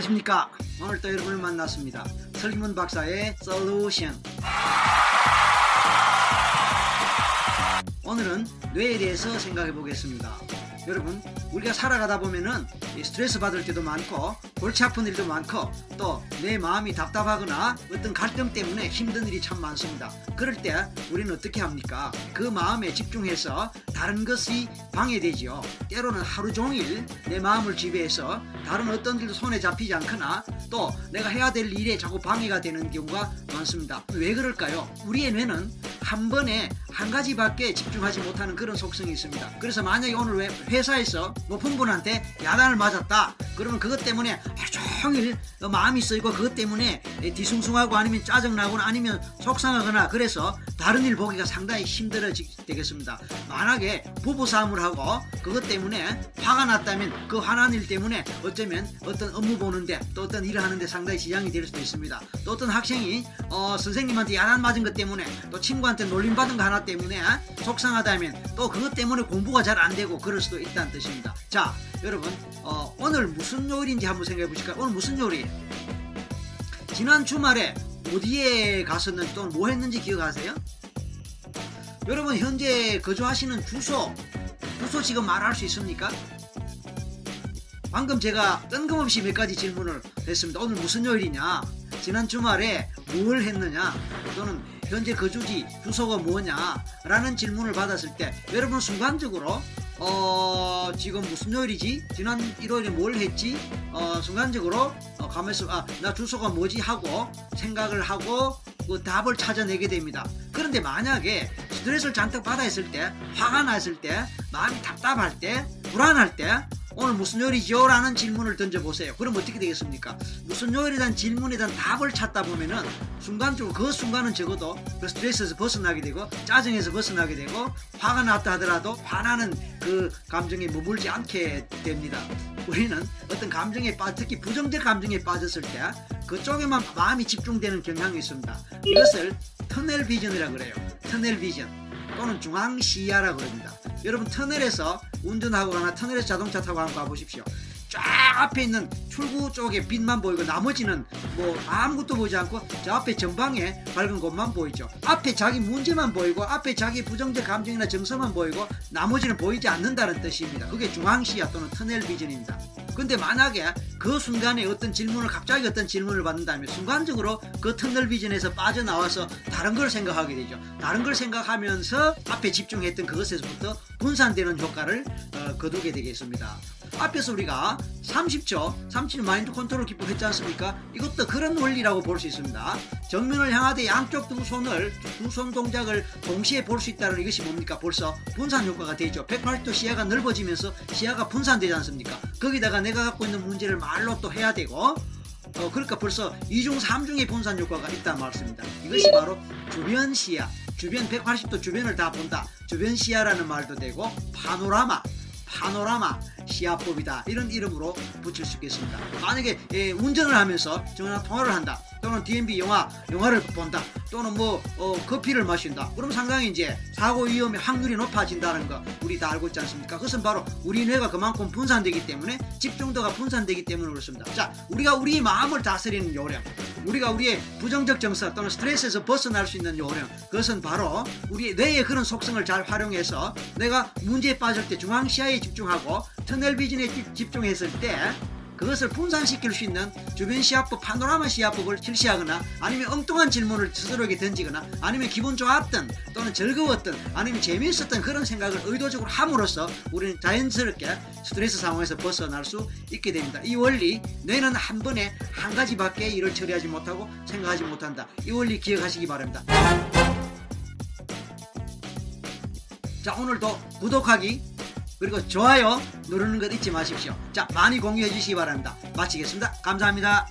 안녕하십니까? 오늘 또 여러분을 만났습니다. 설기문 박사의 솔루션. 오늘은 뇌에 대해서 생각해 보겠습니다. 여러분 우리가 살아가다 보면은 스트레스 받을 때도 많고 골치 아픈 일도 많고 또 내 마음이 답답하거나 어떤 갈등 때문에 힘든 일이 참 많습니다. 그럴 때 우리는 어떻게 합니까? 그 마음에 집중해서 다른 것이 방해되지요. 때로는 하루 종일 내 마음을 지배해서 다른 어떤 일도 손에 잡히지 않거나 또 내가 해야 될 일에 자꾸 방해가 되는 경우가 많습니다. 왜 그럴까요? 우리의 뇌는 한 번에 한 가지밖에 집중하지 못하는 그런 속성이 있습니다. 그래서 만약에 오늘 회사에서 높은 분한테 야단을 맞았다. 그러면 그것 때문에 하루 종일 마음이 쓰이고 그것 때문에 뒤숭숭하고 아니면 짜증나거나 아니면 속상하거나 그래서 다른 일 보기가 상당히 힘들어지겠습니다. 만약에 부부싸움을 하고 그것 때문에 화가 났다면 그 화난 일 때문에 어쩌면 어떤 업무 보는데 또 어떤 일을 하는데 상당히 지장이 될 수도 있습니다. 또 어떤 학생이 어, 선생님한테 야단 맞은 것 때문에 또 친구한테 놀림받은 거 하나 때문에 속상하다면 또 그것 때문에 공부가 잘 안 되고 그럴 수도 있다는 뜻입니다. 자 여러분 어, 오늘 무슨 요일인지 한번 생각해 보실까요? 오늘 무슨 요일이에요? 지난 주말에 어디에 갔었는지 또는 뭐 했는지 기억하세요? 여러분 현재 거주하시는 주소 주소 지금 말할 수 있습니까? 방금 제가 뜬금없이 몇 가지 질문을 했습니다. 오늘 무슨 요일이냐? 지난 주말에 뭘 했느냐? 또는 현재 거주지 주소가 뭐냐? 라는 질문을 받았을 때 여러분 순간적으로 어 지금 무슨 요일이지? 지난 일요일에 뭘 했지? 어 순간적으로 어, 가면서 아나 주소가 뭐지 하고 생각을 하고 그 답을 찾아내게 됩니다. 그런데 만약에 스트레스를 잔뜩 받아 있을 때 화가 났을 때 마음이 답답할 때 불안할 때 오늘 무슨 요일이죠? 라는 질문을 던져보세요. 그럼 어떻게 되겠습니까? 무슨 요일에 질문에 대한 답을 찾다 보면은 순간적으로 그 순간은 적어도 그 스트레스에서 벗어나게 되고 짜증에서 벗어나게 되고 화가 났다 하더라도 화나는 그 감정에 머물지 않게 됩니다. 우리는 어떤 감정에 빠 특히 부정적 감정에 빠졌을 때 그쪽에만 마음이 집중되는 경향이 있습니다. 이것을 터넬 비전이라 그래요. 터넬 비전 또는 중앙 시야라 그럽니다. 여러분 터널에서 운전하거나 터널에서 자동차 타고 한번 가보십시오. 쫙 앞에 있는 출구 쪽에 빛만 보이고 나머지는 뭐 아무것도 보이지 않고 저 앞에 전방에 밝은 곳만 보이죠. 앞에 자기 문제만 보이고 앞에 자기 부정적 감정이나 정서만 보이고 나머지는 보이지 않는다는 뜻입니다. 그게 중앙시야 또는 터널 비전입니다. 근데 만약에 그 순간에 어떤 질문을 갑자기 어떤 질문을 받는다면 순간적으로 그 tunnel vision에서 빠져나와서 다른 걸 생각하게 되죠. 다른 걸 생각하면서 앞에 집중했던 그것에서부터 분산되는 효과를 어, 거두게 되겠습니다. 앞에서 우리가 30초, 30초 마인드 컨트롤 기법 했지 않습니까? 이것도 그런 원리라고 볼 수 있습니다. 정면을 향하되 양쪽 두 손을, 두 손 동작을 동시에 볼 수 있다는 이것이 뭡니까? 벌써 분산 효과가 되죠. 180도 시야가 넓어지면서 시야가 분산되지 않습니까? 거기다가 내가 갖고 있는 문제를 말로 또 해야 되고, 어, 그러니까 벌써 2중, 3중의 분산 효과가 있다는 말씀입니다. 이것이 바로 주변 시야, 주변 180도 주변을 다 본다. 주변 시야라는 말도 되고, 파노라마, 파노라마 시야법이다. 이런 이름으로 붙일 수 있겠습니다. 만약에 예, 운전을 하면서 전화 통화를 한다 또는 DMB 영화 영화를 본다. 또는 뭐 어, 커피를 마신다. 그럼 상당히 이제 사고 위험의 확률이 높아진다는 거 우리 다 알고 있지 않습니까? 그것은 바로 우리 뇌가 그만큼 분산되기 때문에 집중도가 분산되기 때문에 그렇습니다. 자 우리가 우리 마음을 다스리는 요령 우리가 우리의 부정적 정서 또는 스트레스에서 벗어날 수 있는 요령 그것은 바로 우리 뇌의 그런 속성을 잘 활용해서 내가 문제에 빠질 때 중앙시야에 집중하고 터널 비전에 집중했을 때 그것을 분산시킬 수 있는 주변 시야법, 파노라마 시야법을 실시하거나 아니면 엉뚱한 질문을 스스로에게 던지거나 아니면 기분 좋았던 또는 즐거웠던 아니면 재미있었던 그런 생각을 의도적으로 함으로써 우리는 자연스럽게 스트레스 상황에서 벗어날 수 있게 됩니다. 이 원리 뇌는 한 번에 한 가지밖에 일을 처리하지 못하고 생각하지 못한다. 이 원리 기억하시기 바랍니다. 자 오늘도 구독하기 그리고 좋아요 누르는 것 잊지 마십시오. 자, 많이 공유해 주시기 바랍니다. 마치겠습니다. 감사합니다.